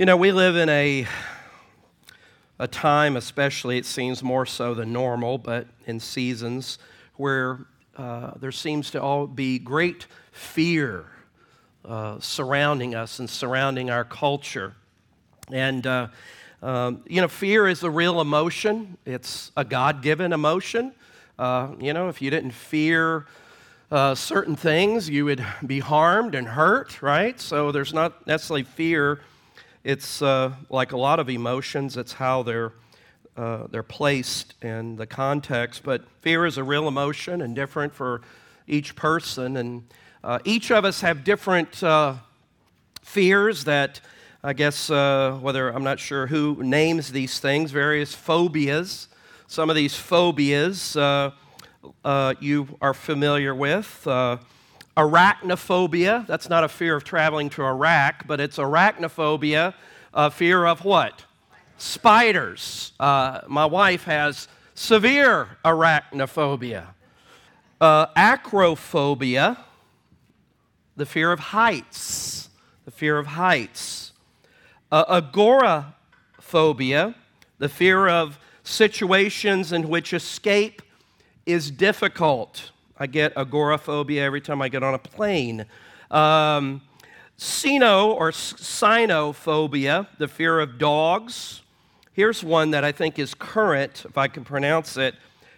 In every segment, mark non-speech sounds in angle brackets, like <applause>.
You know, we live in a, a time, especially it seems more so than normal, but in seasons where uh, there seems to all be great fear uh, surrounding us and surrounding our culture. And, uh, um, you know, fear is a real emotion, it's a God given emotion. Uh, you know, if you didn't fear uh, certain things, you would be harmed and hurt, right? So there's not necessarily fear. It's uh, like a lot of emotions, it's how they're, uh, they're placed in the context. But fear is a real emotion and different for each person. And uh, each of us have different uh, fears that I guess uh, whether I'm not sure who names these things, various phobias. Some of these phobias uh, you are familiar with. Arachnophobia, that's not a fear of traveling to Iraq, but it's arachnophobia, a fear of what? Spiders. Uh, my wife has severe arachnophobia. Uh, acrophobia, the fear of heights. The fear of heights. Uh, agoraphobia, the fear of situations in which escape is difficult. I get agoraphobia every time I get on a plane. Um, Sino or cynophobia, the fear of dogs. Here's one that I think is current, if I can pronounce it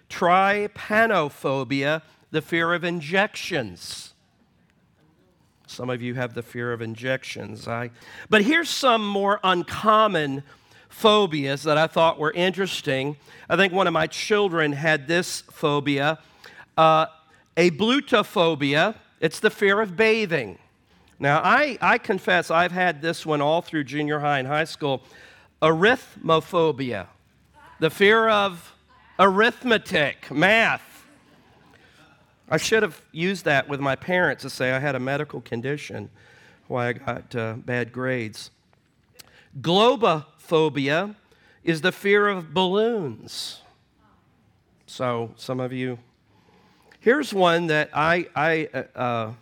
trypanophobia, the fear of injections. Some of you have the fear of injections. I, but here's some more uncommon phobias that I thought were interesting. I think one of my children had this phobia, uh, ablutophobia. It's the fear of bathing. Now, I, I confess I've had this one all through junior high and high school. Arithmophobia, the fear of arithmetic, math. I should have used that with my parents to say I had a medical condition why I got uh, bad grades. Globophobia is the fear of balloons. So, some of you. Here's one that I, I uh, uh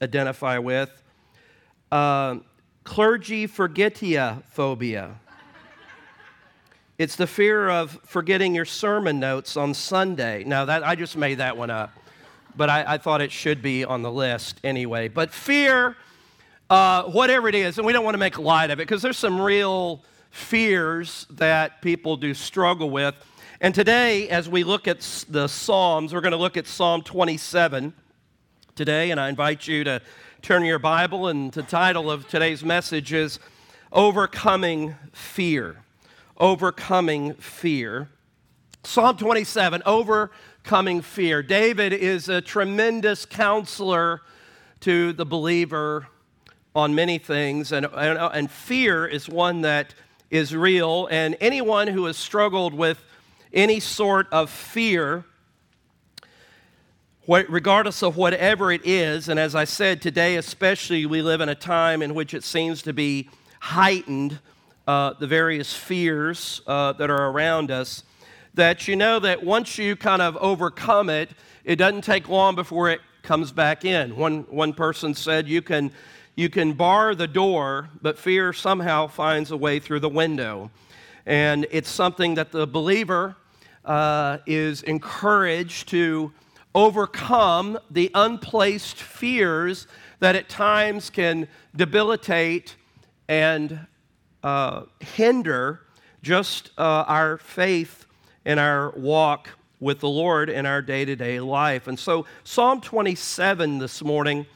identify with uh, clergy forgetia phobia. It's the fear of forgetting your sermon notes on Sunday. Now, that, I just made that one up but I, I thought it should be on the list anyway. But fear, uh, whatever it is, and we don't want to make light of it because there's some real fears that people do struggle with. And today, as we look at the Psalms, we're going to look at Psalm 27 today, and I invite you to turn your Bible, and the title of today's message is Overcoming Fear. Overcoming Fear. Psalm 27, Overcoming fear. David is a tremendous counselor to the believer on many things, and, and, and, fear is one that is real. And anyone who has struggled with any sort of fear, regardless of whatever it is, and as I said today, especially, we live in a time in which it seems to be heightened, uh, the various fears uh, that are around us that you know that once you kind of overcome it, it doesn't take long before it comes back in. One, one person said, you can, you can bar the door, but fear somehow finds a way through the window. And it's something that the believer uh, is encouraged to overcome the unplaced fears that at times can debilitate and uh, hinder just uh, our faith in our walk with the Lord in our day to day life. And so, Psalm 27 this morning,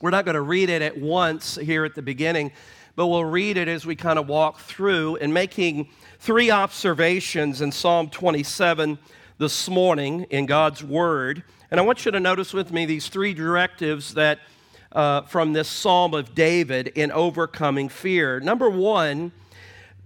we're not going to read it at once here at the beginning, but we'll read it as we kind of walk through and making three observations in Psalm 27 this morning in God's Word. And I want you to notice with me these three directives that uh, from this Psalm of David in overcoming fear. Number one,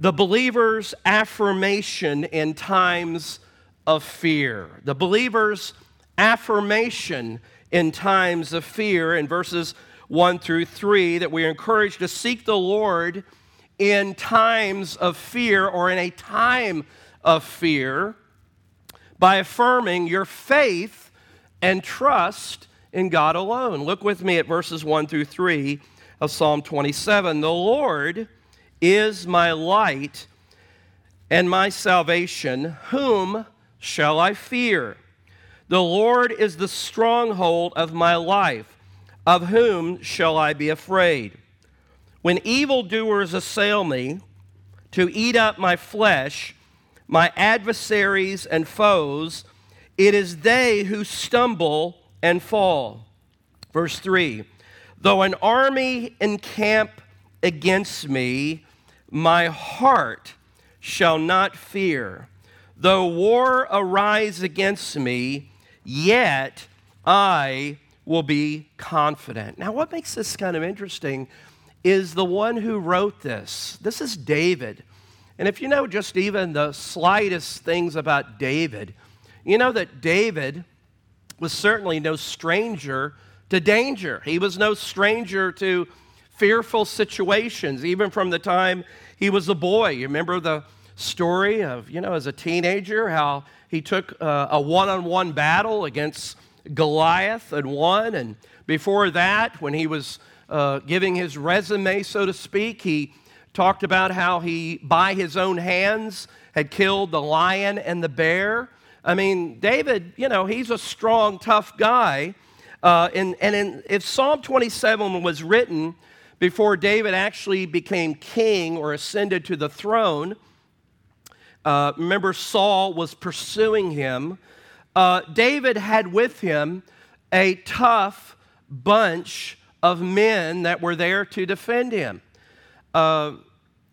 the believer's affirmation in times of fear. The believer's affirmation in times of fear in verses 1 through 3 that we are encouraged to seek the Lord in times of fear or in a time of fear by affirming your faith and trust in God alone. Look with me at verses 1 through 3 of Psalm 27. The Lord is my light and my salvation. Whom shall I fear? The Lord is the stronghold of my life. Of whom shall I be afraid? When evildoers assail me to eat up my flesh, my adversaries and foes, it is they who stumble and fall. Verse 3 Though an army encamp against me, my heart shall not fear. Though war arise against me, yet I will be confident. Now, what makes this kind of interesting is the one who wrote this. This is David. And if you know just even the slightest things about David, you know that David was certainly no stranger to danger. He was no stranger to fearful situations, even from the time he was a boy. You remember the story of, you know, as a teenager, how he took uh, a one on one battle against Goliath and won. And before that, when he was uh, giving his resume, so to speak, he talked about how he, by his own hands, had killed the lion and the bear. I mean, David, you know, he's a strong, tough guy. Uh, and and in, if Psalm 27 was written before David actually became king or ascended to the throne, uh, remember Saul was pursuing him. Uh, David had with him a tough bunch of men that were there to defend him. Uh,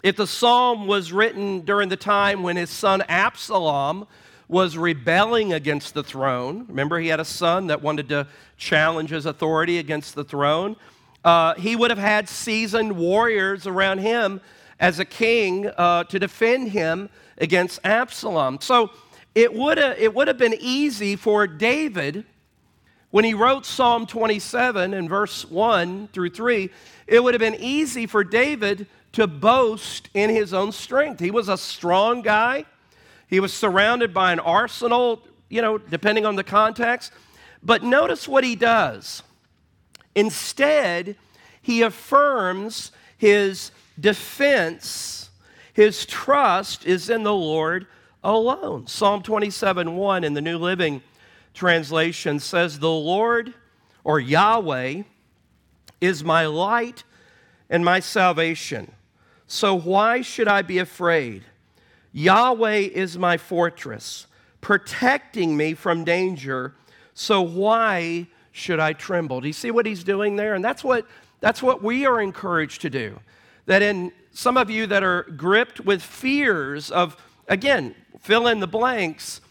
if the psalm was written during the time when his son Absalom was rebelling against the throne, remember he had a son that wanted to challenge his authority against the throne, uh, he would have had seasoned warriors around him as a king uh, to defend him against Absalom. So it would have it would have been easy for David when he wrote Psalm 27 in verse 1 through 3, it would have been easy for David to boast in his own strength. He was a strong guy. He was surrounded by an arsenal, you know, depending on the context. But notice what he does. Instead, he affirms his defense, his trust is in the Lord alone. Psalm 27 1 in the New Living Translation says, The Lord or Yahweh is my light and my salvation. So why should I be afraid? Yahweh is my fortress, protecting me from danger. So why should I tremble? Do you see what he's doing there? And that's what, that's what we are encouraged to do. That in some of you that are gripped with fears of, again, fill in the blanks,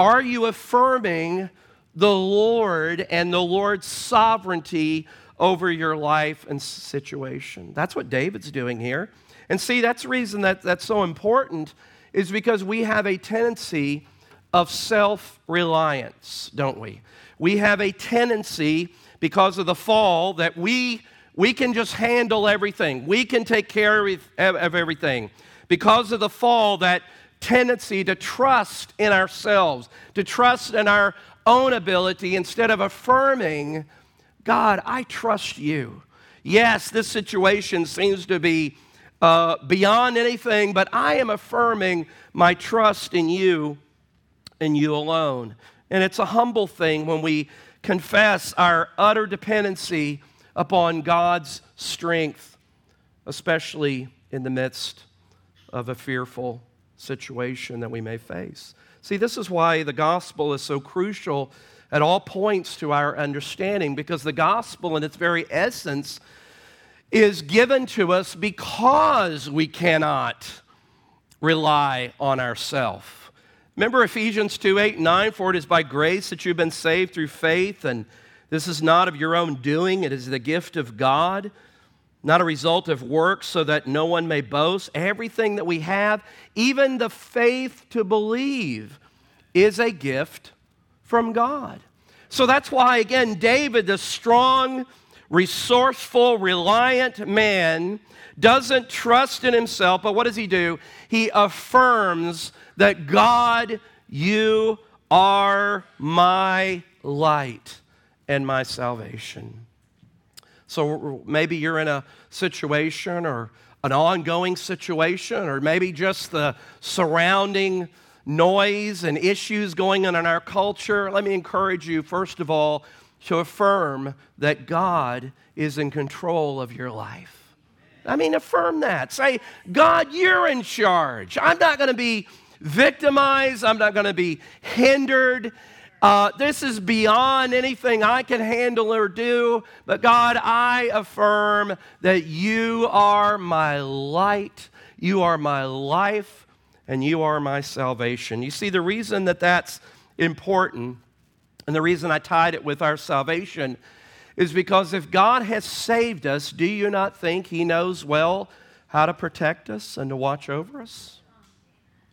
are you affirming the Lord and the Lord's sovereignty over your life and situation? That's what David's doing here. And see, that's the reason that that's so important is because we have a tendency of self reliance, don't we? we have a tendency because of the fall that we we can just handle everything. We can take care of everything. Because of the fall, that tendency to trust in ourselves, to trust in our own ability instead of affirming, God, I trust you. Yes, this situation seems to be uh, beyond anything, but I am affirming my trust in you and you alone. And it's a humble thing when we confess our utter dependency upon God's strength, especially in the midst of a fearful situation that we may face. See, this is why the gospel is so crucial at all points to our understanding, because the gospel, in its very essence, is given to us because we cannot rely on ourselves. Remember Ephesians 2 8 and 9? For it is by grace that you've been saved through faith, and this is not of your own doing, it is the gift of God, not a result of works, so that no one may boast. Everything that we have, even the faith to believe, is a gift from God. So that's why, again, David, the strong, resourceful, reliant man, doesn't trust in himself, but what does he do? He affirms that God, you are my light and my salvation. So maybe you're in a situation or an ongoing situation or maybe just the surrounding noise and issues going on in our culture, let me encourage you, first of all, to affirm that God is in control of your life. I mean, affirm that. Say, God, you're in charge. I'm not going to be victimized, I'm not going to be hindered. Uh, this is beyond anything I can handle or do. But God, I affirm that you are my light, you are my life, and you are my salvation. You see, the reason that that's important and the reason I tied it with our salvation is because if God has saved us, do you not think He knows well how to protect us and to watch over us?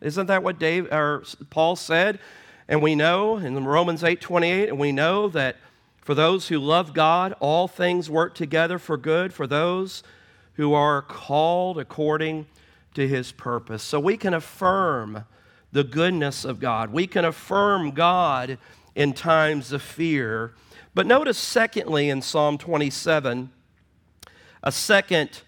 Isn't that what Dave or Paul said? And we know in Romans 8:28, and we know that for those who love God, all things work together for good for those who are called according to his purpose. So we can affirm the goodness of God. We can affirm God in times of fear. But notice, secondly, in Psalm 27, a second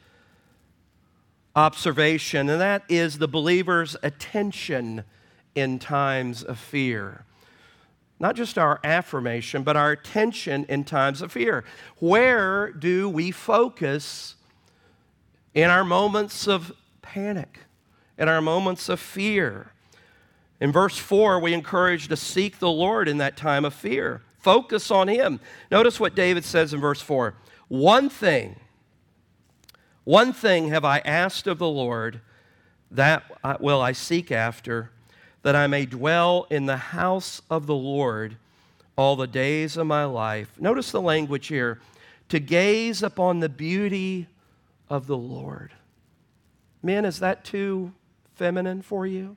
observation, and that is the believer's attention in times of fear. Not just our affirmation, but our attention in times of fear. Where do we focus in our moments of panic, in our moments of fear? In verse 4, we encourage to seek the Lord in that time of fear. Focus on Him. Notice what David says in verse 4 One thing, one thing have I asked of the Lord, that will I seek after that I may dwell in the house of the Lord all the days of my life. Notice the language here to gaze upon the beauty of the Lord. Men, is that too feminine for you?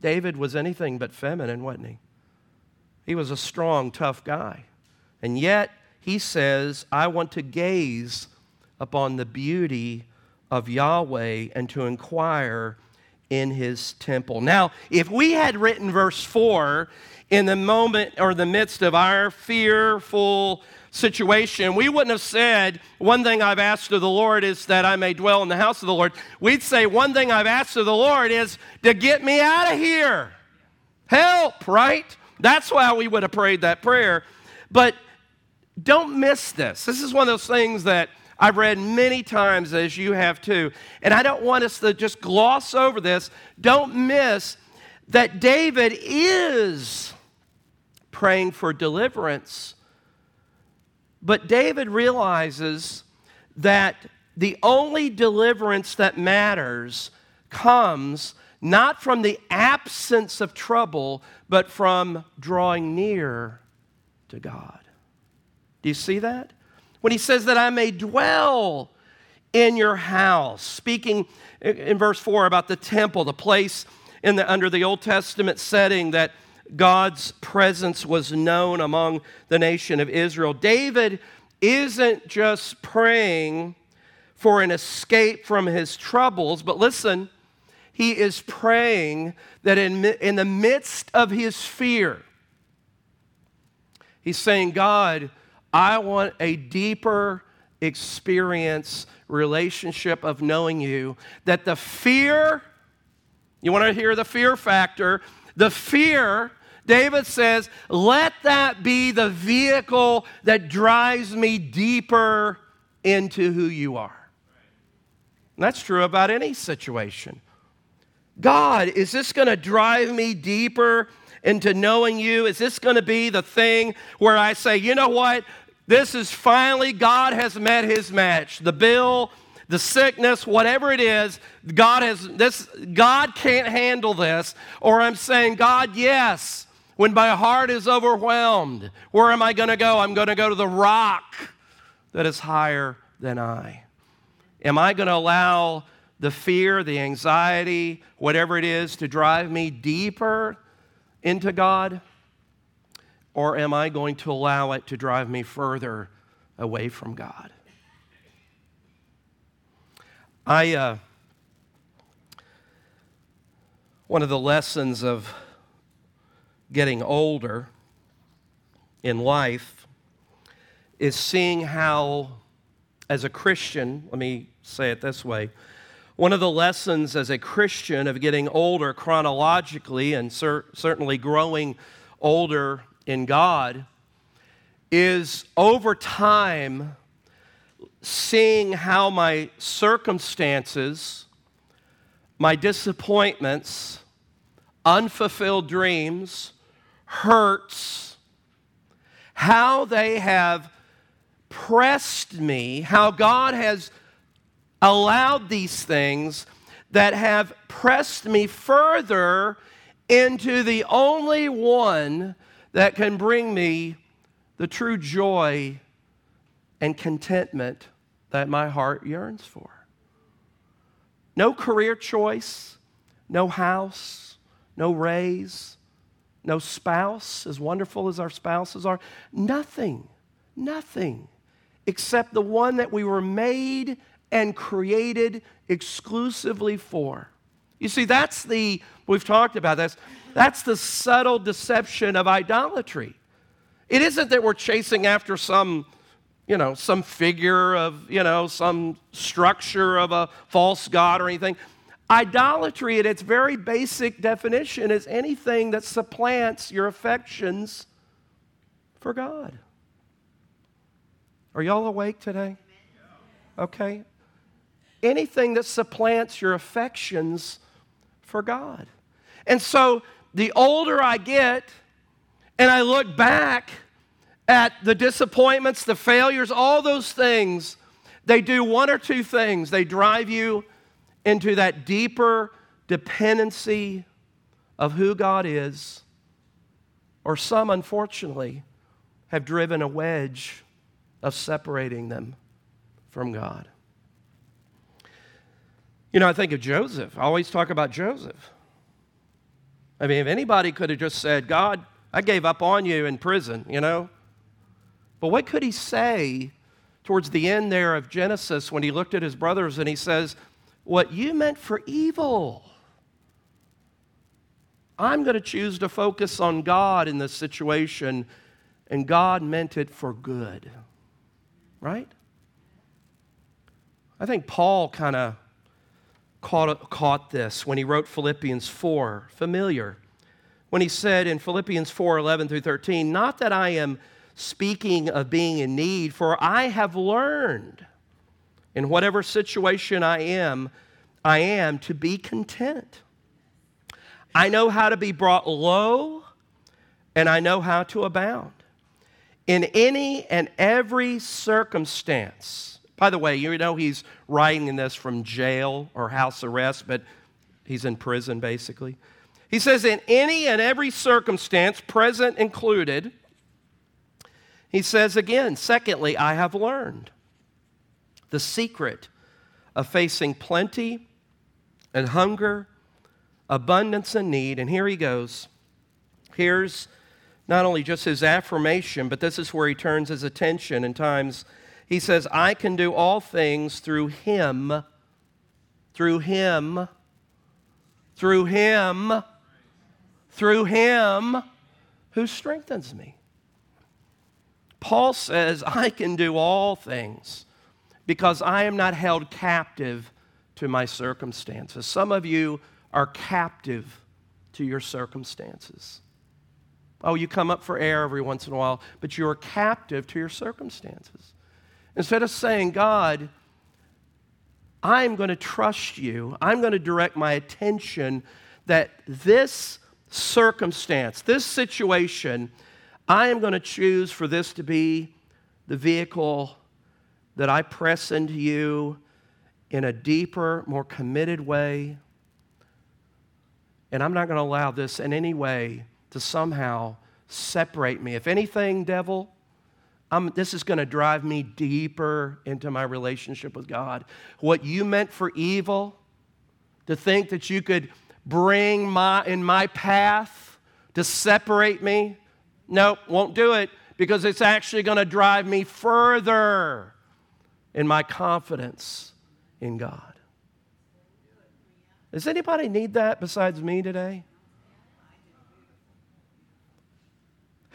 David was anything but feminine, wasn't he? He was a strong, tough guy. And yet, he says, I want to gaze upon the beauty of Yahweh and to inquire in his temple. Now, if we had written verse 4 in the moment or the midst of our fearful situation, we wouldn't have said, One thing I've asked of the Lord is that I may dwell in the house of the Lord. We'd say, One thing I've asked of the Lord is to get me out of here. Help, right? That's why we would have prayed that prayer. But don't miss this. This is one of those things that I've read many times, as you have too. And I don't want us to just gloss over this. Don't miss that David is praying for deliverance. But David realizes that the only deliverance that matters comes not from the absence of trouble, but from drawing near to God. Do you see that? When he says that I may dwell in your house, speaking in verse 4 about the temple, the place in the, under the Old Testament setting that God's presence was known among the nation of Israel. David isn't just praying for an escape from his troubles, but listen, he is praying that in, in the midst of his fear, he's saying, God, I want a deeper experience, relationship of knowing you. That the fear, you want to hear the fear factor? The fear, David says, let that be the vehicle that drives me deeper into who you are. And that's true about any situation. God, is this going to drive me deeper into knowing you? Is this going to be the thing where I say, you know what? This is finally, God has met his match. The bill, the sickness, whatever it is, God has this, God can't handle this. Or I'm saying, God, yes, when my heart is overwhelmed, where am I going to go? I'm going to go to the rock that is higher than I. Am I going to allow the fear, the anxiety, whatever it is, to drive me deeper into God? Or am I going to allow it to drive me further away from God? I, uh, one of the lessons of getting older in life is seeing how as a Christian, let me say it this way. One of the lessons as a Christian of getting older chronologically and cer- certainly growing older in God is over time seeing how my circumstances, my disappointments, unfulfilled dreams, hurts, how they have pressed me, how God has allowed these things that have pressed me further into the only one that can bring me the true joy and contentment that my heart yearns for. No career choice, no house, no raise, no spouse, as wonderful as our spouses are. Nothing, nothing except the one that we were made and created exclusively for. You see, that's the, we've talked about this, that's the subtle deception of idolatry. It isn't that we're chasing after some, you know, some figure of, you know, some structure of a false god or anything. Idolatry, in its very basic definition, is anything that supplants your affections for God. Are y'all awake today? Okay. Anything that supplants your affections for God. And so the older I get, and I look back at the disappointments, the failures, all those things, they do one or two things. They drive you into that deeper dependency of who God is, or some, unfortunately, have driven a wedge of separating them from God. You know, I think of Joseph. I always talk about Joseph. I mean, if anybody could have just said, God, I gave up on you in prison, you know? But what could he say towards the end there of Genesis when he looked at his brothers and he says, What you meant for evil, I'm going to choose to focus on God in this situation, and God meant it for good right? I think Paul kind of caught, caught this when he wrote Philippians 4, familiar. When he said in Philippians 4 11 through 13, Not that I am speaking of being in need, for I have learned in whatever situation I am, I am to be content. I know how to be brought low, and I know how to abound in any and every circumstance. By the way, you know he's writing this from jail or house arrest, but he's in prison basically. He says, in any and every circumstance, present included, he says again, secondly, I have learned the secret of facing plenty and hunger, abundance and need. And here he goes. Here's not only just his affirmation, but this is where he turns his attention in times. He says, I can do all things through him, through him, through him, through him who strengthens me. Paul says, I can do all things because I am not held captive to my circumstances. Some of you are captive to your circumstances. Oh, you come up for air every once in a while, but you're captive to your circumstances. Instead of saying, God, I'm going to trust you, I'm going to direct my attention that this circumstance, this situation, I am going to choose for this to be the vehicle that I press into you in a deeper, more committed way. And I'm not going to allow this in any way to somehow separate me. If anything, devil, I'm, this is going to drive me deeper into my relationship with God. What you meant for evil, to think that you could bring my, in my path to separate me, nope, won't do it because it's actually going to drive me further in my confidence in God. Does anybody need that besides me today?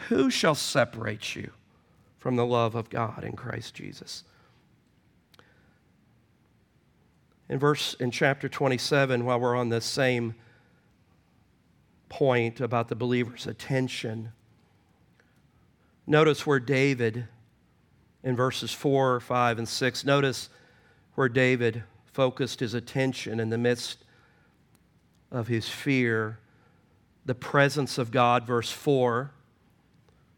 Who shall separate you from the love of God in Christ Jesus? In verse in chapter 27, while we're on this same point about the believer's attention, notice where David, in verses 4, 5, and 6, notice where David focused his attention in the midst of his fear, the presence of God, verse 4.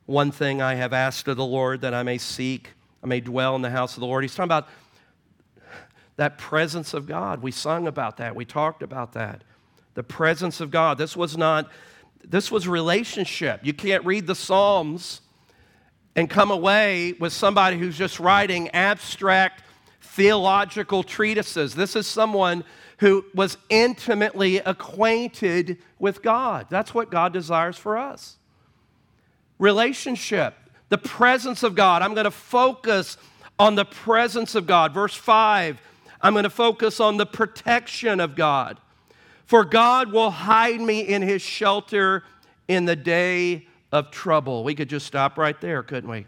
One thing I have asked of the Lord that I may seek, I may dwell in the house of the Lord. He's talking about that presence of God. We sung about that. We talked about that. The presence of God. This was not, this was relationship. You can't read the Psalms and come away with somebody who's just writing abstract theological treatises. This is someone who was intimately acquainted with God. That's what God desires for us. Relationship, the presence of God. I'm going to focus on the presence of God. Verse 5 I'm going to focus on the protection of God. For God will hide me in his shelter in the day of trouble. We could just stop right there, couldn't we?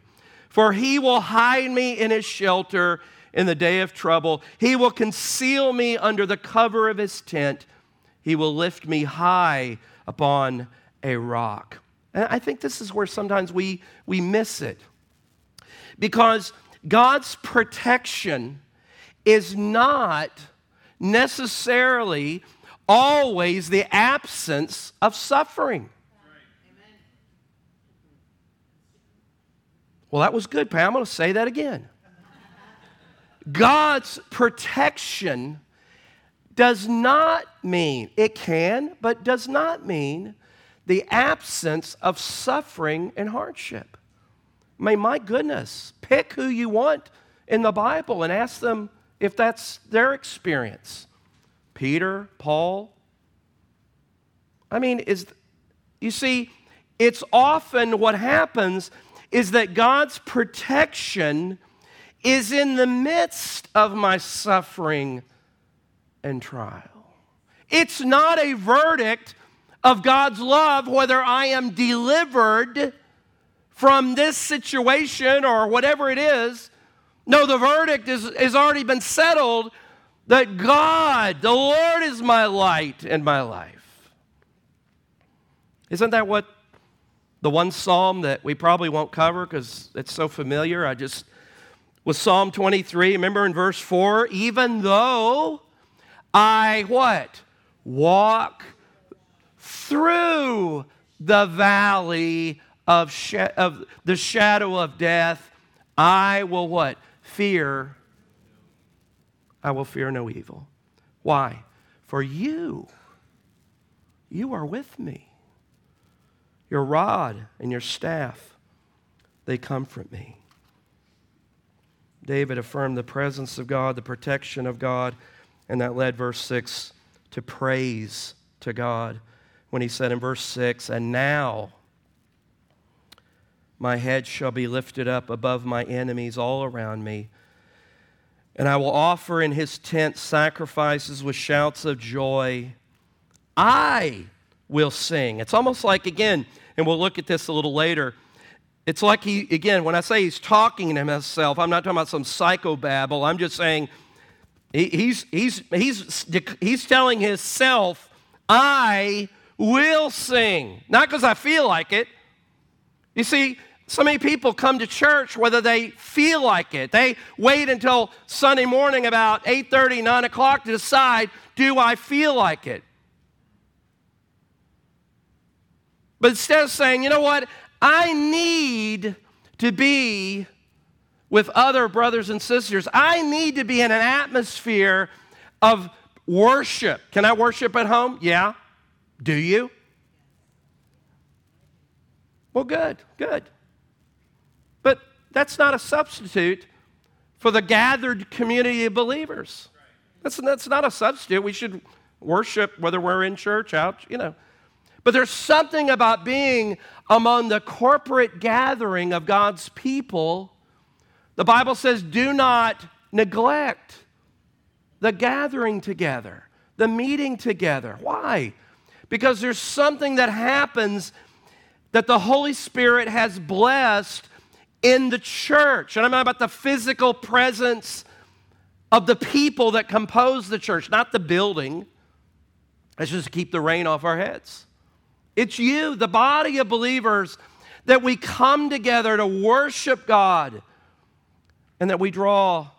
For he will hide me in his shelter in the day of trouble. He will conceal me under the cover of his tent. He will lift me high upon a rock. And I think this is where sometimes we, we miss it. Because God's protection is not necessarily always the absence of suffering. Well, that was good, Pam. I'm going to say that again. God's protection does not mean, it can, but does not mean the absence of suffering and hardship. I mean, my goodness, pick who you want in the Bible and ask them if that's their experience. Peter, Paul. I mean, is you see, it's often what happens is that God's protection is in the midst of my suffering and trial. It's not a verdict of God's love whether I am delivered from this situation or whatever it is. No, the verdict is, has already been settled that God, the Lord, is my light and my life. Isn't that what the one psalm that we probably won't cover because it's so familiar? I just was Psalm 23. Remember in verse 4, even though I what? Walk through the valley of, sh- of the shadow of death, I will what? fear, I will fear no evil. Why? For you, you are with me. Your rod and your staff, they comfort me. David affirmed the presence of God, the protection of God, and that led verse 6 to praise to God when he said in verse 6, And now, my head shall be lifted up above my enemies all around me. And I will offer in his tent sacrifices with shouts of joy. I will sing. It's almost like, again, and we'll look at this a little later. It's like he, again, when I say he's talking to himself, I'm not talking about some psychobabble. I'm just saying he, he's, he's, he's, he's telling himself, I will sing. Not because I feel like it, you see, so many people come to church whether they feel like it. They wait until Sunday morning about 8:30, 9 o'clock to decide, do I feel like it? But instead of saying, you know what, I need to be with other brothers and sisters. I need to be in an atmosphere of worship. Can I worship at home? Yeah. Do you? Well, good, good. But that's not a substitute for the gathered community of believers. That's, that's not a substitute. We should worship whether we're in church, out, you know. But there's something about being among the corporate gathering of God's people. The Bible says, do not neglect the gathering together, the meeting together. Why? Because there's something that happens that the Holy Spirit has blessed in the church. And I'm not about the physical presence of the people that compose the church, not the building. That's just to keep the rain off our heads. It's you, the body of believers, that we come together to worship God and that we draw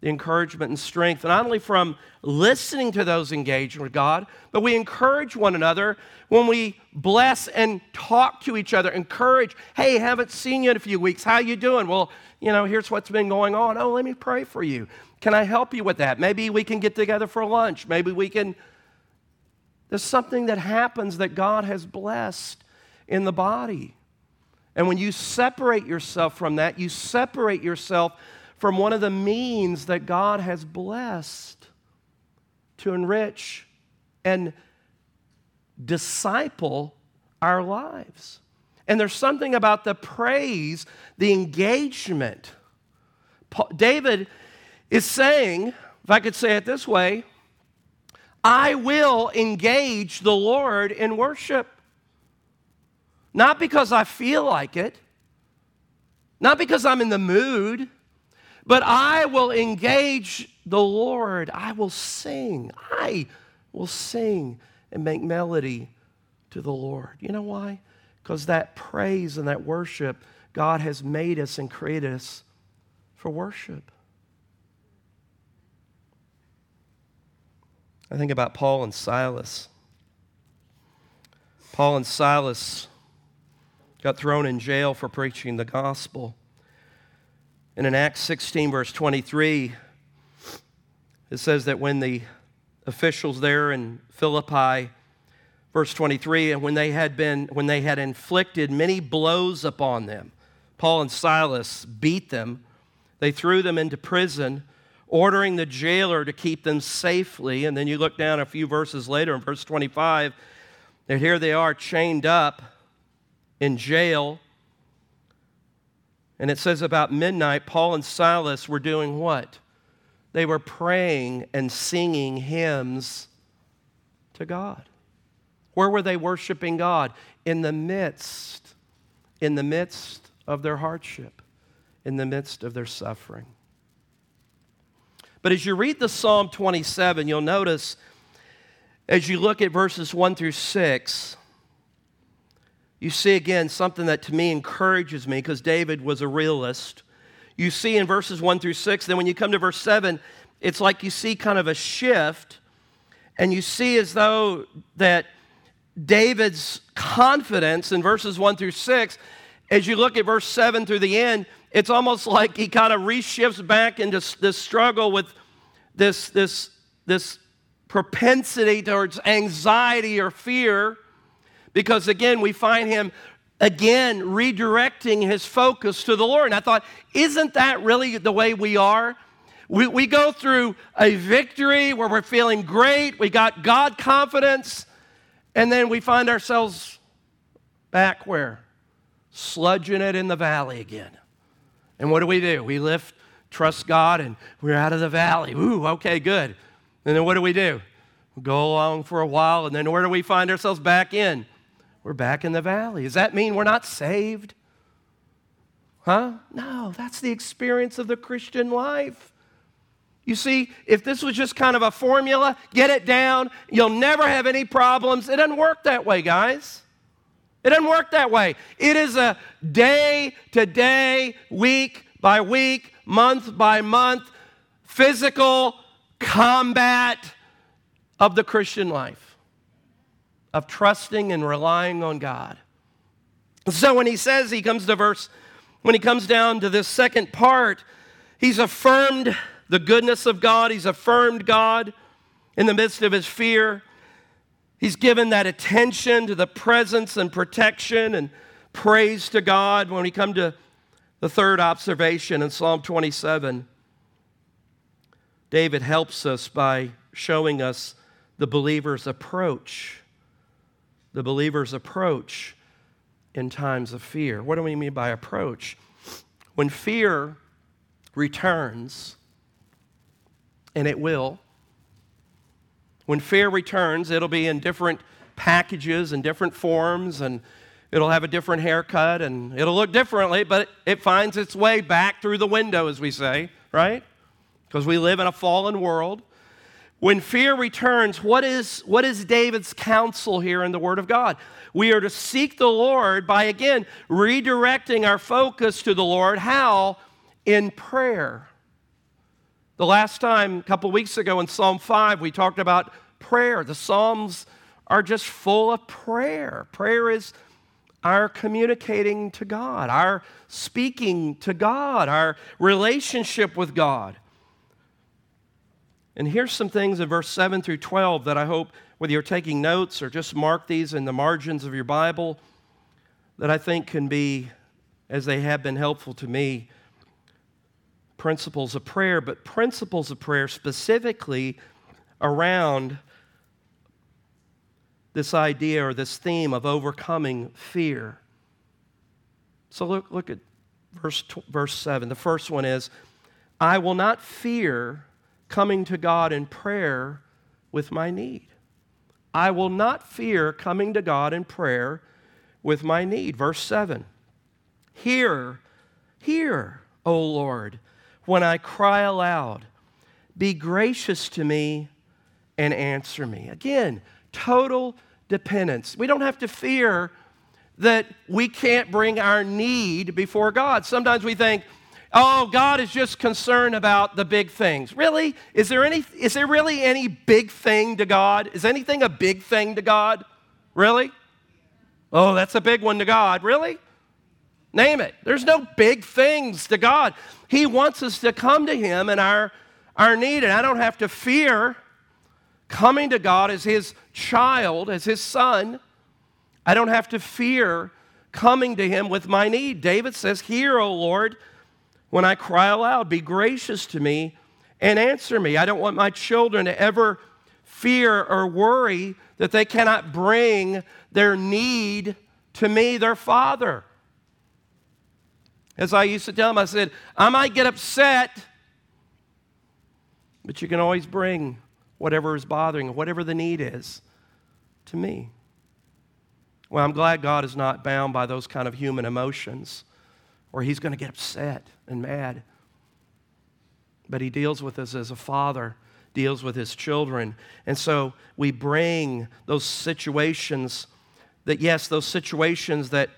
the encouragement and strength, not only from listening to those engaged with God, but we encourage one another when we bless and talk to each other. Encourage, hey, haven't seen you in a few weeks. How you doing? Well, you know, here's what's been going on. Oh, let me pray for you. Can I help you with that? Maybe we can get together for lunch. Maybe we can. There's something that happens that God has blessed in the body. And when you separate yourself from that, you separate yourself from one of the means that God has blessed to enrich and disciple our lives. And there's something about the praise, the engagement. David is saying, if I could say it this way, I will engage the Lord in worship. Not because I feel like it, not because I'm in the mood, but I will engage the Lord. I will sing. I will sing and make melody to the Lord. You know why? Because that praise and that worship, God has made us and created us for worship. I think about Paul and Silas. Paul and Silas got thrown in jail for preaching the gospel. And in Acts 16, verse 23, it says that when the officials there in Philippi, verse 23, and when they had been, when they had inflicted many blows upon them, Paul and Silas beat them, they threw them into prison, ordering the jailer to keep them safely. And then you look down a few verses later in verse 25, that here they are chained up in jail and it says about midnight, Paul and Silas were doing what? They were praying and singing hymns to God. Where were they worshiping God? In the midst, in the midst of their hardship, in the midst of their suffering. But as you read the Psalm 27, you'll notice as you look at verses 1 through 6, you see again something that to me encourages me because David was a realist. You see in verses 1 through 6, then when you come to verse 7, it's like you see kind of a shift, and you see as though that David's confidence in verses 1 through 6, as you look at verse 7 through the end, it's almost like he kind of reshifts back into this struggle with this, this, this propensity towards anxiety or fear because again, we find him again redirecting his focus to the Lord. And I thought, isn't that really the way we are? We, we go through a victory where we're feeling great, we got God confidence, and then we find ourselves back where? Sludging it in the valley again. And what do we do? We lift, trust God, and we're out of the valley. Ooh, okay, good. And then what do we do? We go along for a while, and then where do we find ourselves back in? We're back in the valley. Does that mean we're not saved? Huh? No, that's the experience of the Christian life. You see, if this was just kind of a formula, get it down, you'll never have any problems. It doesn't work that way, guys. It doesn't work that way. It is a day to day, week by week, month by month, physical combat of the Christian life of trusting and relying on God. So when he says, he comes to verse, when he comes down to this second part, he's affirmed the goodness of God, he's affirmed God in the midst of his fear. He's given that attention to the presence and protection and praise to God. When we come to the third observation in Psalm 27, David helps us by showing us the believer's approach the believer's approach in times of fear. What do we mean by approach? When fear returns, and it will, when fear returns, it'll be in different packages and different forms, and it'll have a different haircut, and it'll look differently, but it finds its way back through the window, as we say, right? because we live in a fallen world. When fear returns, what is, what is David's counsel here in the Word of God? We are to seek the Lord by, again, redirecting our focus to the Lord. How? In prayer. The last time, a couple weeks ago in Psalm 5, we talked about prayer. The Psalms are just full of prayer. Prayer is our communicating to God, our speaking to God, our relationship with God. And here's some things in verse 7 through 12 that I hope, whether you're taking notes or just mark these in the margins of your Bible, that I think can be, as they have been helpful to me, principles of prayer, but principles of prayer specifically around this idea or this theme of overcoming fear. So look, look at verse, verse 7. The first one is I will not fear coming to God in prayer with my need. I will not fear coming to God in prayer with my need. Verse 7 Hear, hear, O Lord, when I cry aloud. Be gracious to me and answer me. Again, total dependence. We don't have to fear that we can't bring our need before God. Sometimes we think, oh, God is just concerned about the big things. Really? Is there, any, is there really any big thing to God? Is anything a big thing to God? Really? Oh, that's a big one to God. Really? Name it. There's no big things to God. He wants us to come to Him in our, our need, and I don't have to fear coming to God as His child, as His son. I don't have to fear coming to Him with my need. David says, Hear, O Lord, when I cry aloud, be gracious to me and answer me. I don't want my children to ever fear or worry that they cannot bring their need to me, their father. As I used to tell them, I said, I might get upset, but you can always bring whatever is bothering, whatever the need is, to me. Well, I'm glad God is not bound by those kind of human emotions or he's going to get upset and mad. But he deals with us as a father, deals with his children. And so we bring those situations that, yes, those situations that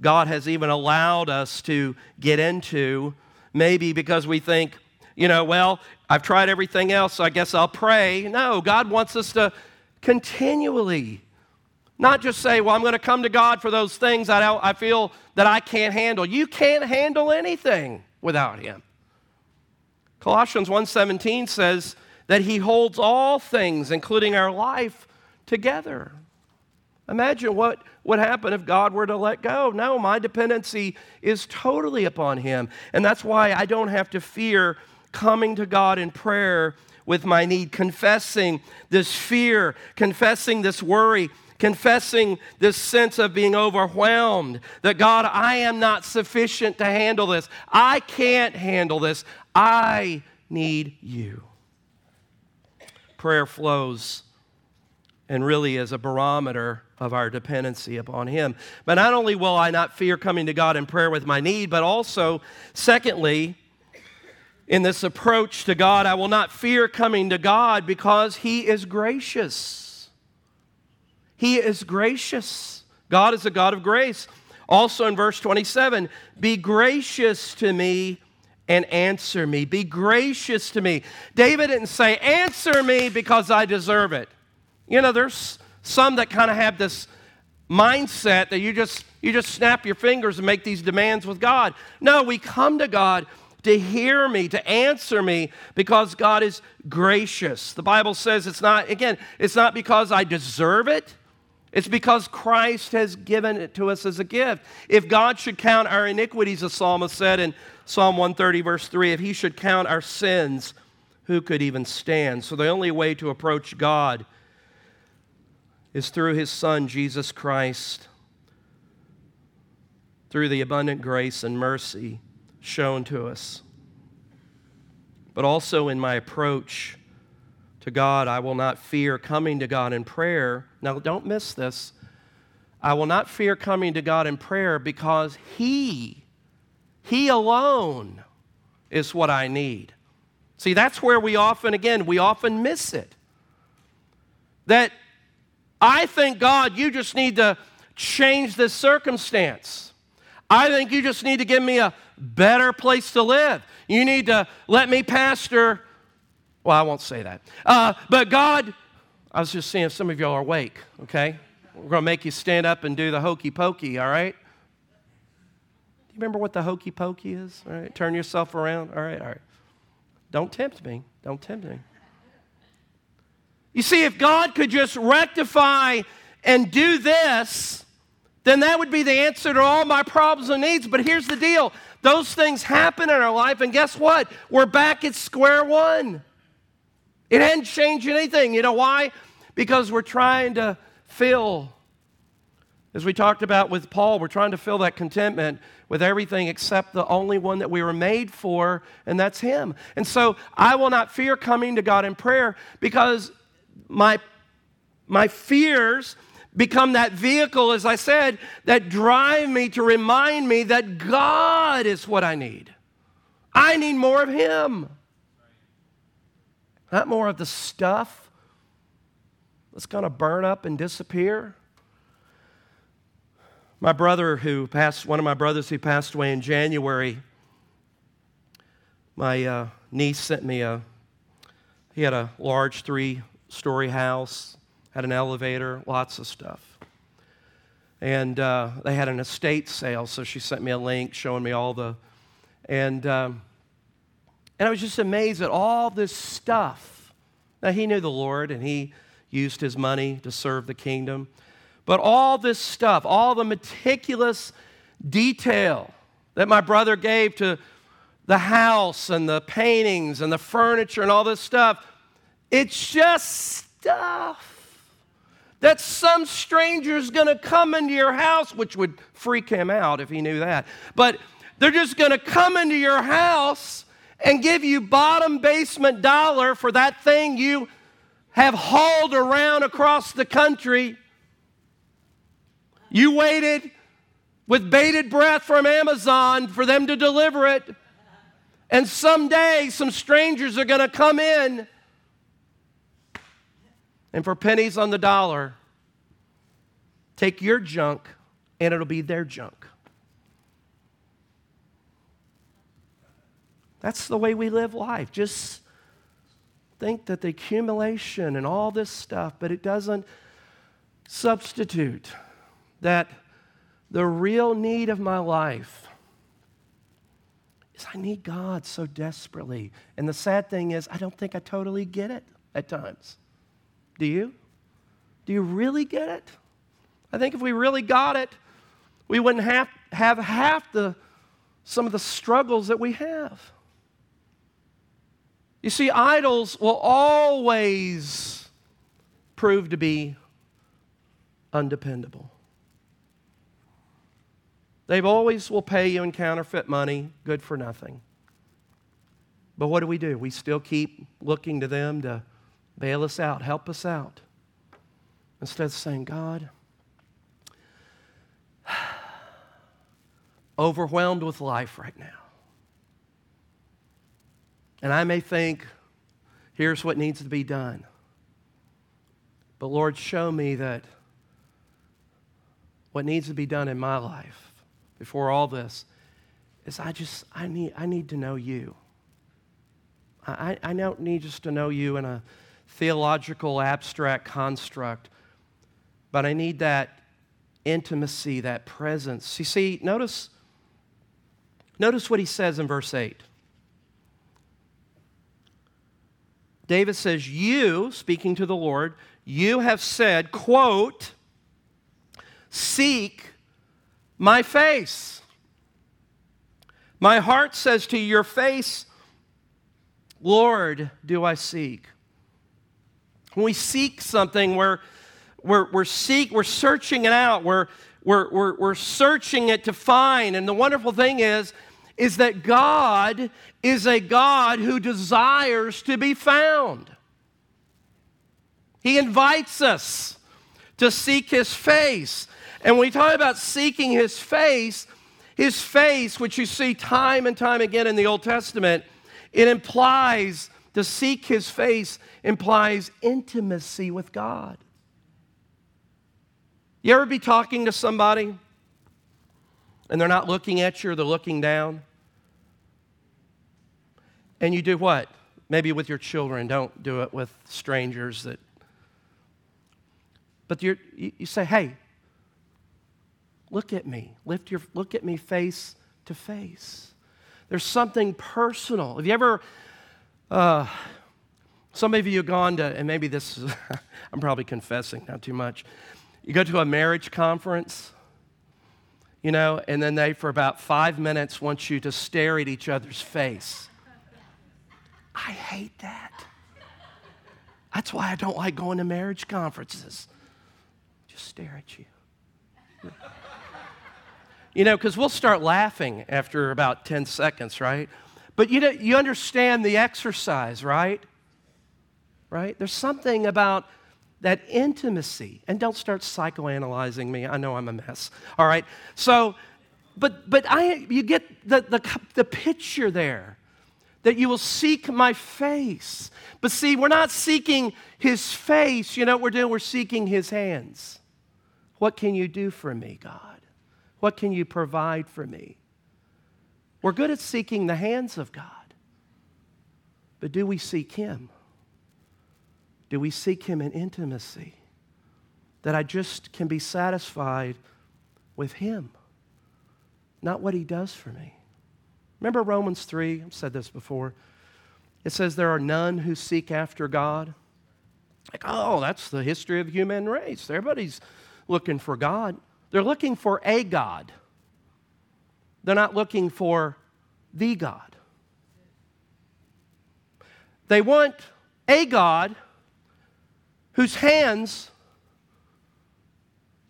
God has even allowed us to get into, maybe because we think, you know, well, I've tried everything else, so I guess I'll pray. No, God wants us to continually not just say, well, I'm going to come to God for those things I, I feel that I can't handle. You can't handle anything without Him. Colossians 1:17 says that He holds all things, including our life, together. Imagine what would happen if God were to let go. No, my dependency is totally upon Him. And that's why I don't have to fear coming to God in prayer with my need, confessing this fear, confessing this worry, confessing this sense of being overwhelmed that God, I am not sufficient to handle this. I can't handle this. I need you. Prayer flows and really is a barometer of our dependency upon Him. But not only will I not fear coming to God in prayer with my need, but also, secondly, in this approach to God, I will not fear coming to God because He is gracious. He is gracious. God is a God of grace. Also in verse 27, be gracious to me and answer me. Be gracious to me. David didn't say, answer me because I deserve it. You know, there's some that kind of have this mindset that you just you just snap your fingers and make these demands with God. No, we come to God to hear me, to answer me, because God is gracious. The Bible says it's not, again, it's not because I deserve it. It's because Christ has given it to us as a gift. If God should count our iniquities, the psalmist said in Psalm 130, verse 3, if he should count our sins, who could even stand? So the only way to approach God is through his Son, Jesus Christ, through the abundant grace and mercy shown to us. But also in my approach, to God. I will not fear coming to God in prayer. Now, don't miss this. I will not fear coming to God in prayer because He, He alone is what I need. See, that's where we often, again, we often miss it. That I think, God, you just need to change this circumstance. I think you just need to give me a better place to live. You need to let me pastor. Well, I won't say that. Uh, but God, I was just seeing some of y'all are awake, okay? We're going to make you stand up and do the hokey pokey, all right? Do you remember what the hokey pokey is? All right, turn yourself around. All right, all right. Don't tempt me. Don't tempt me. You see, if God could just rectify and do this, then that would be the answer to all my problems and needs. But here's the deal those things happen in our life, and guess what? We're back at square one. It hadn't changed anything. You know why? Because we're trying to fill, as we talked about with Paul, we're trying to fill that contentment with everything except the only one that we were made for, and that's Him. And so I will not fear coming to God in prayer because my, my fears become that vehicle, as I said, that drive me to remind me that God is what I need. I need more of Him, not more of the stuff that's going to burn up and disappear. My brother, who passed, one of my brothers who passed away in January, my uh, niece sent me a, he had a large three story house, had an elevator, lots of stuff. And uh, they had an estate sale, so she sent me a link showing me all the. And, um, and I was just amazed at all this stuff. Now, he knew the Lord and he used his money to serve the kingdom. But all this stuff, all the meticulous detail that my brother gave to the house and the paintings and the furniture and all this stuff, it's just stuff that some stranger's gonna come into your house, which would freak him out if he knew that. But they're just gonna come into your house and give you bottom basement dollar for that thing you have hauled around across the country. You waited with bated breath from Amazon for them to deliver it. And someday some strangers are going to come in and for pennies on the dollar, take your junk and it'll be their junk. That's the way we live life. Just think that the accumulation and all this stuff, but it doesn't substitute that the real need of my life is I need God so desperately. And the sad thing is, I don't think I totally get it at times. Do you? Do you really get it? I think if we really got it, we wouldn't have, have half the some of the struggles that we have. You see, idols will always prove to be undependable. They always will pay you in counterfeit money, good for nothing. But what do we do? We still keep looking to them to bail us out, help us out. Instead of saying, God, <sighs> overwhelmed with life right now. And I may think, here's what needs to be done. But Lord, show me that what needs to be done in my life before all this is I just, I need, I need to know you. I, I don't need just to know you in a theological abstract construct, but I need that intimacy, that presence. You see, notice, notice what he says in verse 8. David says, You, speaking to the Lord, you have said, quote, seek my face. My heart says to your face, Lord, do I seek. When we seek something, we're, we're, we're, seek, we're searching it out. We're, we're, we're, we're searching it to find. And the wonderful thing is, is that God is a God who desires to be found. He invites us to seek His face. And when we talk about seeking His face, His face, which you see time and time again in the Old Testament, It implies to seek his face implies intimacy with God. You ever be talking to somebody and they're not looking at you or they're looking down? And you do what? Maybe with your children. Don't do it with strangers that. But you you say, hey, look at me. Lift your, look at me face to face. There's something personal. Have you ever, uh, some of you have gone to, and maybe this is, <laughs> I'm probably confessing, not too much. You go to a marriage conference, you know, and then they, for about five minutes, want you to stare at each other's face. I hate that. That's why I don't like going to marriage conferences. Just stare at you. You know, because we'll start laughing after about 10 seconds, right? But you, know, you understand the exercise, right? Right? There's something about that intimacy. And don't start psychoanalyzing me. I know I'm a mess. All right? So, but, but I, you get the, the, the picture there that you will seek my face. But see, we're not seeking his face. You know what we're doing? We're seeking his hands. What can you do for me, God? What can you provide for me? We're good at seeking the hands of God. But do we seek him? Do we seek him in intimacy? That I just can be satisfied with him, not what he does for me. Remember Romans 3? I've said this before. It says there are none who seek after God. Like, oh, that's the history of human race. Everybody's looking for God. They're looking for a God. They're not looking for the God. They want a God whose hands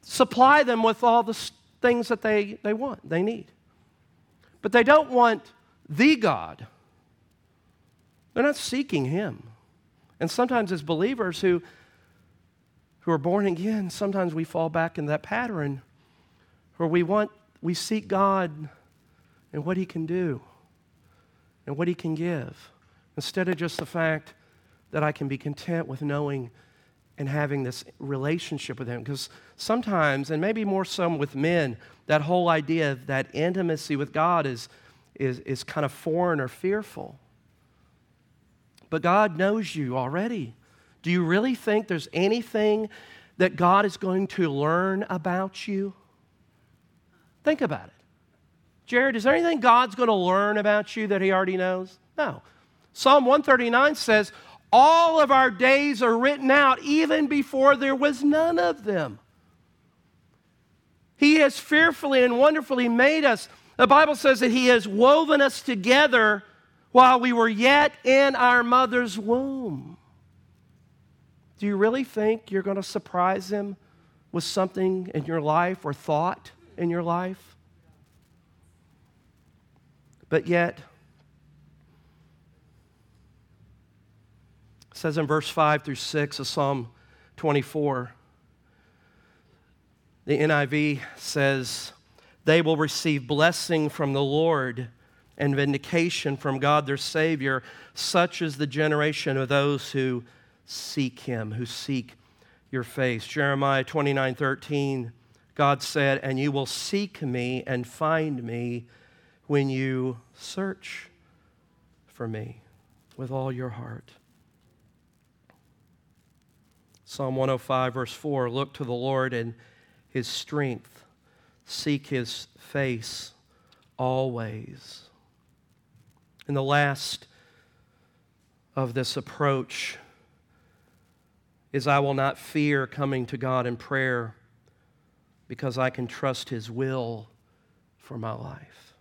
supply them with all the things that they, they want, they need. But they don't want the God. They're not seeking Him. And sometimes, as believers who, who are born again, sometimes we fall back in that pattern where we want, we seek God and what He can do and what He can give instead of just the fact that I can be content with knowing and having this relationship with Him. Because sometimes, and maybe more so with men, that whole idea of that intimacy with God is, is, is kind of foreign or fearful. But God knows you already. Do you really think there's anything that God is going to learn about you? Think about it. Jared, is there anything God's going to learn about you that He already knows? No. Psalm 139 says, All of our days are written out even before there was none of them. He has fearfully and wonderfully made us. The Bible says that He has woven us together while we were yet in our mother's womb. Do you really think you're going to surprise Him with something in your life or thought in your life? But yet, says in verse 5 through 6 of Psalm 24, the NIV says, They will receive blessing from the Lord and vindication from God their Savior. Such is the generation of those who seek Him, who seek your face. Jeremiah 29 13, God said, And you will seek me and find me when you search for me with all your heart. Psalm 105, verse 4 Look to the Lord and his strength. Seek his face always. And the last of this approach is I will not fear coming to God in prayer because I can trust his will for my life.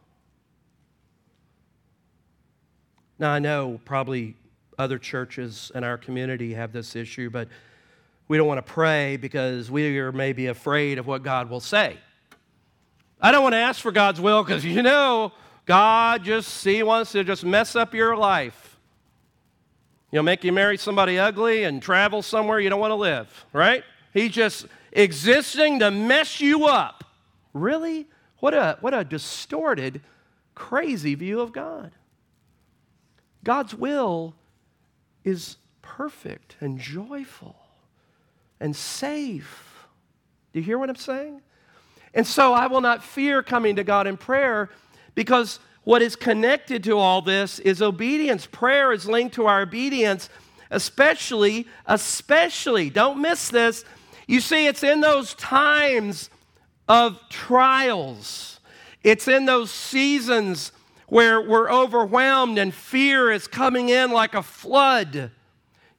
Now, I know probably other churches in our community have this issue, but we don't want to pray because we are maybe afraid of what God will say. I don't want to ask for God's will because you know God just He wants to just mess up your life. You know, make you marry somebody ugly and travel somewhere you don't want to live, right? He's just existing to mess you up. Really? What a what a distorted, crazy view of God. God's will is perfect and joyful and safe. Do you hear what I'm saying? And so I will not fear coming to God in prayer because what is connected to all this is obedience. Prayer is linked to our obedience, especially, especially, don't miss this. You see, it's in those times of trials, it's in those seasons where we're overwhelmed and fear is coming in like a flood.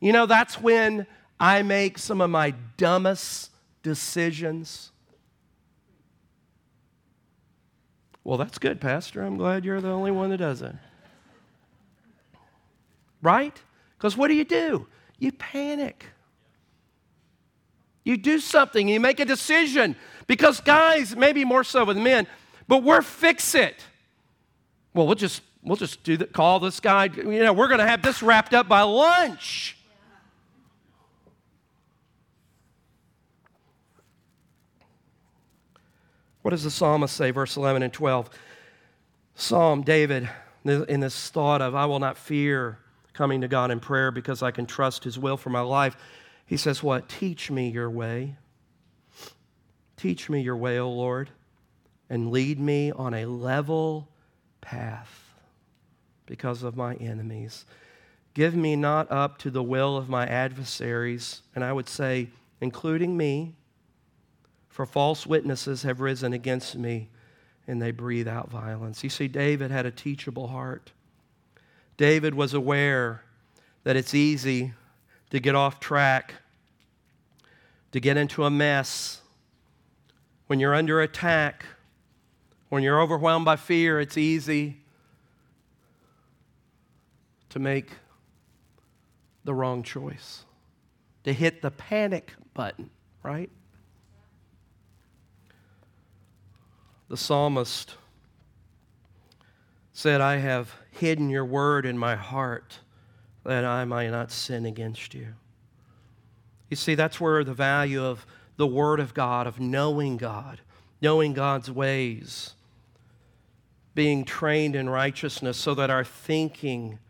You know, that's when I make some of my dumbest decisions. Well, that's good, Pastor. I'm glad you're the only one that does it. Right? Because what do you do? You panic. You do something, you make a decision. Because, guys, maybe more so with men, but we're fix it. Well, we'll just we'll just do that, call this guy, you know, we're gonna have this wrapped up by lunch. What does the psalmist say, verse 11 and 12? Psalm, David, in this thought of, I will not fear coming to God in prayer because I can trust His will for my life. He says, What? Teach me your way. Teach me your way, O Lord, and lead me on a level path because of my enemies. Give me not up to the will of my adversaries, and I would say, including me, for false witnesses have risen against me, and they breathe out violence. You see, David had a teachable heart. David was aware that it's easy to get off track, to get into a mess. When you're under attack, when you're overwhelmed by fear, it's easy to make the wrong choice, to hit the panic button, right? The psalmist said, I have hidden your word in my heart that I might not sin against you. You see, that's where the value of the word of God, of knowing God, knowing God's ways, being trained in righteousness so that our thinking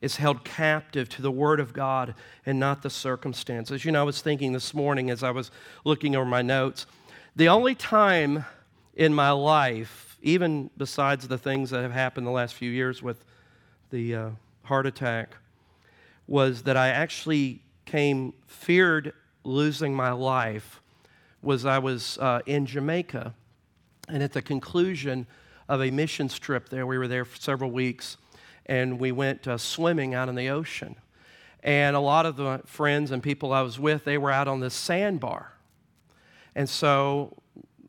is held captive to the Word of God and not the circumstances. You know, I was thinking this morning as I was looking over my notes, the only time in my life, even besides the things that have happened the last few years with the uh, heart attack, was that I actually came, feared losing my life, was I was uh, in Jamaica. And at the conclusion of a mission trip there, we were there for several weeks, and we went uh, swimming out in the ocean. And a lot of the friends and people I was with, they were out on this sandbar. And so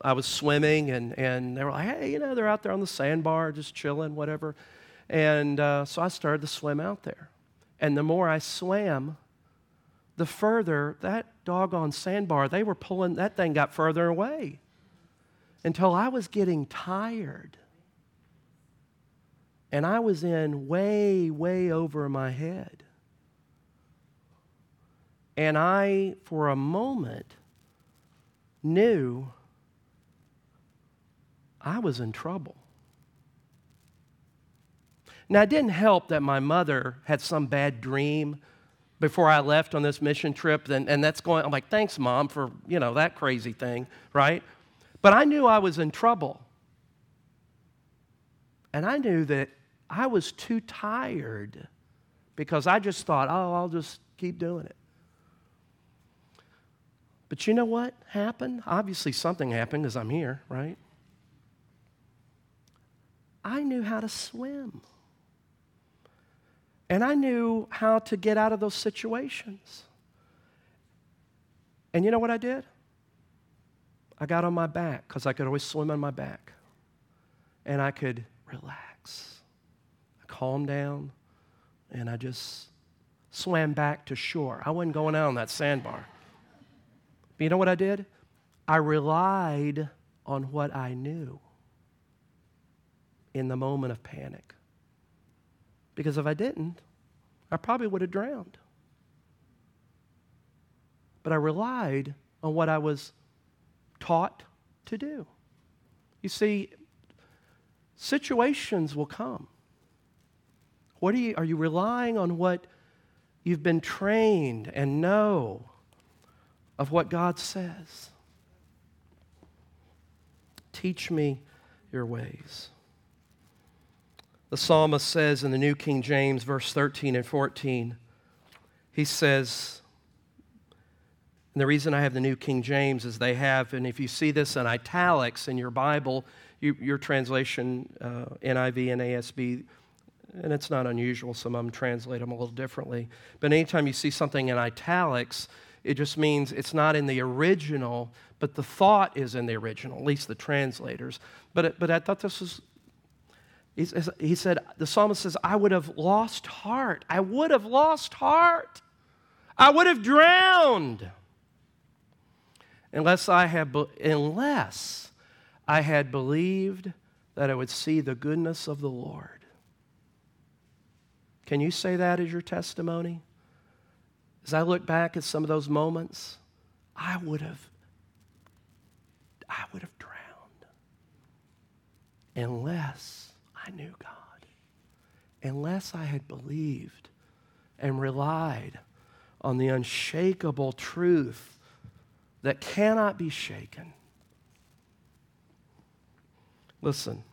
I was swimming, and, and they were like, hey, you know, they're out there on the sandbar just chilling, whatever. And uh, so I started to swim out there. And the more I swam, the further that doggone sandbar, they were pulling, that thing got further away until I was getting tired. And I was in way, way over my head. And I, for a moment, knew I was in trouble. Now, it didn't help that my mother had some bad dream before I left on this mission trip, and, and that's going, I'm like, thanks, mom, for, you know, that crazy thing, right? But I knew I was in trouble. And I knew that I was too tired because I just thought, oh, I'll just keep doing it. But you know what happened? Obviously, something happened because I'm here, right? I knew how to swim. And I knew how to get out of those situations. And you know what I did? I got on my back because I could always swim on my back. And I could relax. I calmed down and I just swam back to shore. I wasn't going out on that sandbar. But you know what I did? I relied on what I knew in the moment of panic. Because if I didn't, I probably would have drowned. But I relied on what I was taught to do. You see, situations will come What are you, are you relying on what you've been trained and know of what God says? Teach me your ways. The psalmist says in the New King James, verse 13 and 14, he says, and the reason I have the New King James is they have, and if you see this in italics in your Bible, you, your translation, uh, NIV and ASB, and it's not unusual, some of them translate them a little differently. But anytime you see something in italics, it just means it's not in the original, but the thought is in the original, at least the translators. But, it, but I thought this was, he said, the psalmist says, I would have lost heart. I would have lost heart. I would have drowned unless I had, unless I had believed that I would see the goodness of the Lord. Can you say that as your testimony? As I look back at some of those moments, I would have I would have drowned unless I knew God. Unless I had believed and relied on the unshakable truth that cannot be shaken. Listen,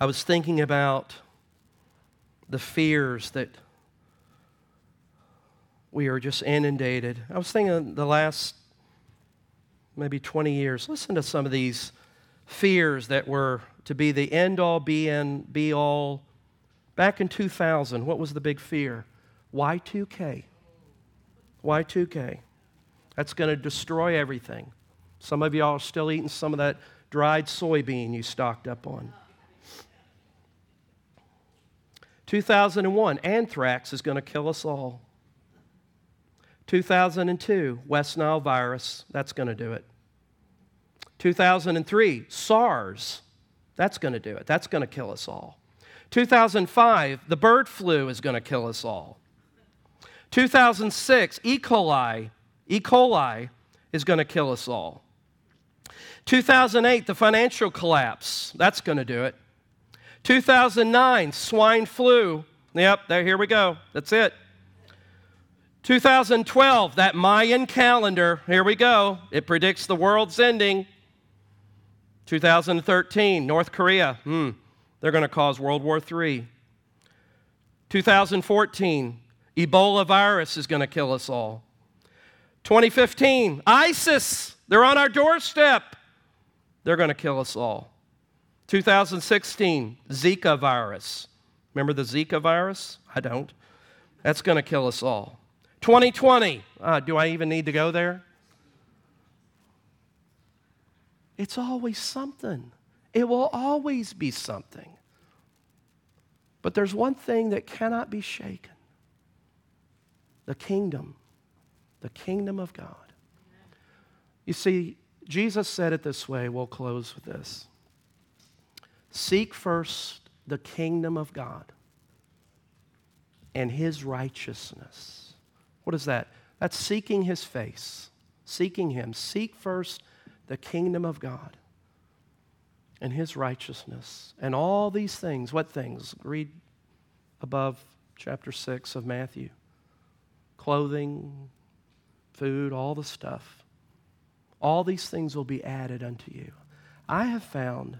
I was thinking about the fears that we are just inundated. I was thinking the last maybe 20 years, listen to some of these fears that were to be the end all, be, in, be all. Back in 2000, what was the big fear? Y2K. Y2K. That's going to destroy everything. Some of y'all are still eating some of that dried soybean you stocked up on. 2001, anthrax is going to kill us all. 2002, West Nile virus, that's going to do it. 2003, SARS, that's going to do it. That's going to kill us all. 2005, the bird flu is going to kill us all. 2006, E. coli, E. coli is going to kill us all. 2008, the financial collapse, that's going to do it. 2009, swine flu. Yep, there, here we go. That's it. 2012, that Mayan calendar, here we go. It predicts the world's ending. 2013, North Korea, hmm, they're going to cause World War III. 2014, Ebola virus is going to kill us all. 2015, ISIS, they're on our doorstep. They're going to kill us all. 2016, Zika virus. Remember the Zika virus? I don't. That's going to kill us all. 2020, uh, do I even need to go there? It's always something. It will always be something. But there's one thing that cannot be shaken the kingdom, the kingdom of God. You see, Jesus said it this way. We'll close with this. Seek first the kingdom of God and his righteousness. What is that? That's seeking his face, seeking him. Seek first the kingdom of God and his righteousness. And all these things, what things? Read above chapter 6 of Matthew clothing, food, all the stuff. All these things will be added unto you. I have found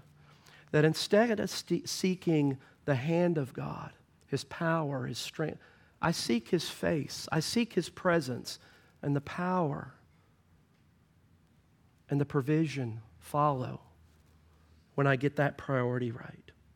that instead of seeking the hand of God, His power, His strength, I seek His face, I seek His presence, and the power and the provision follow when I get that priority right.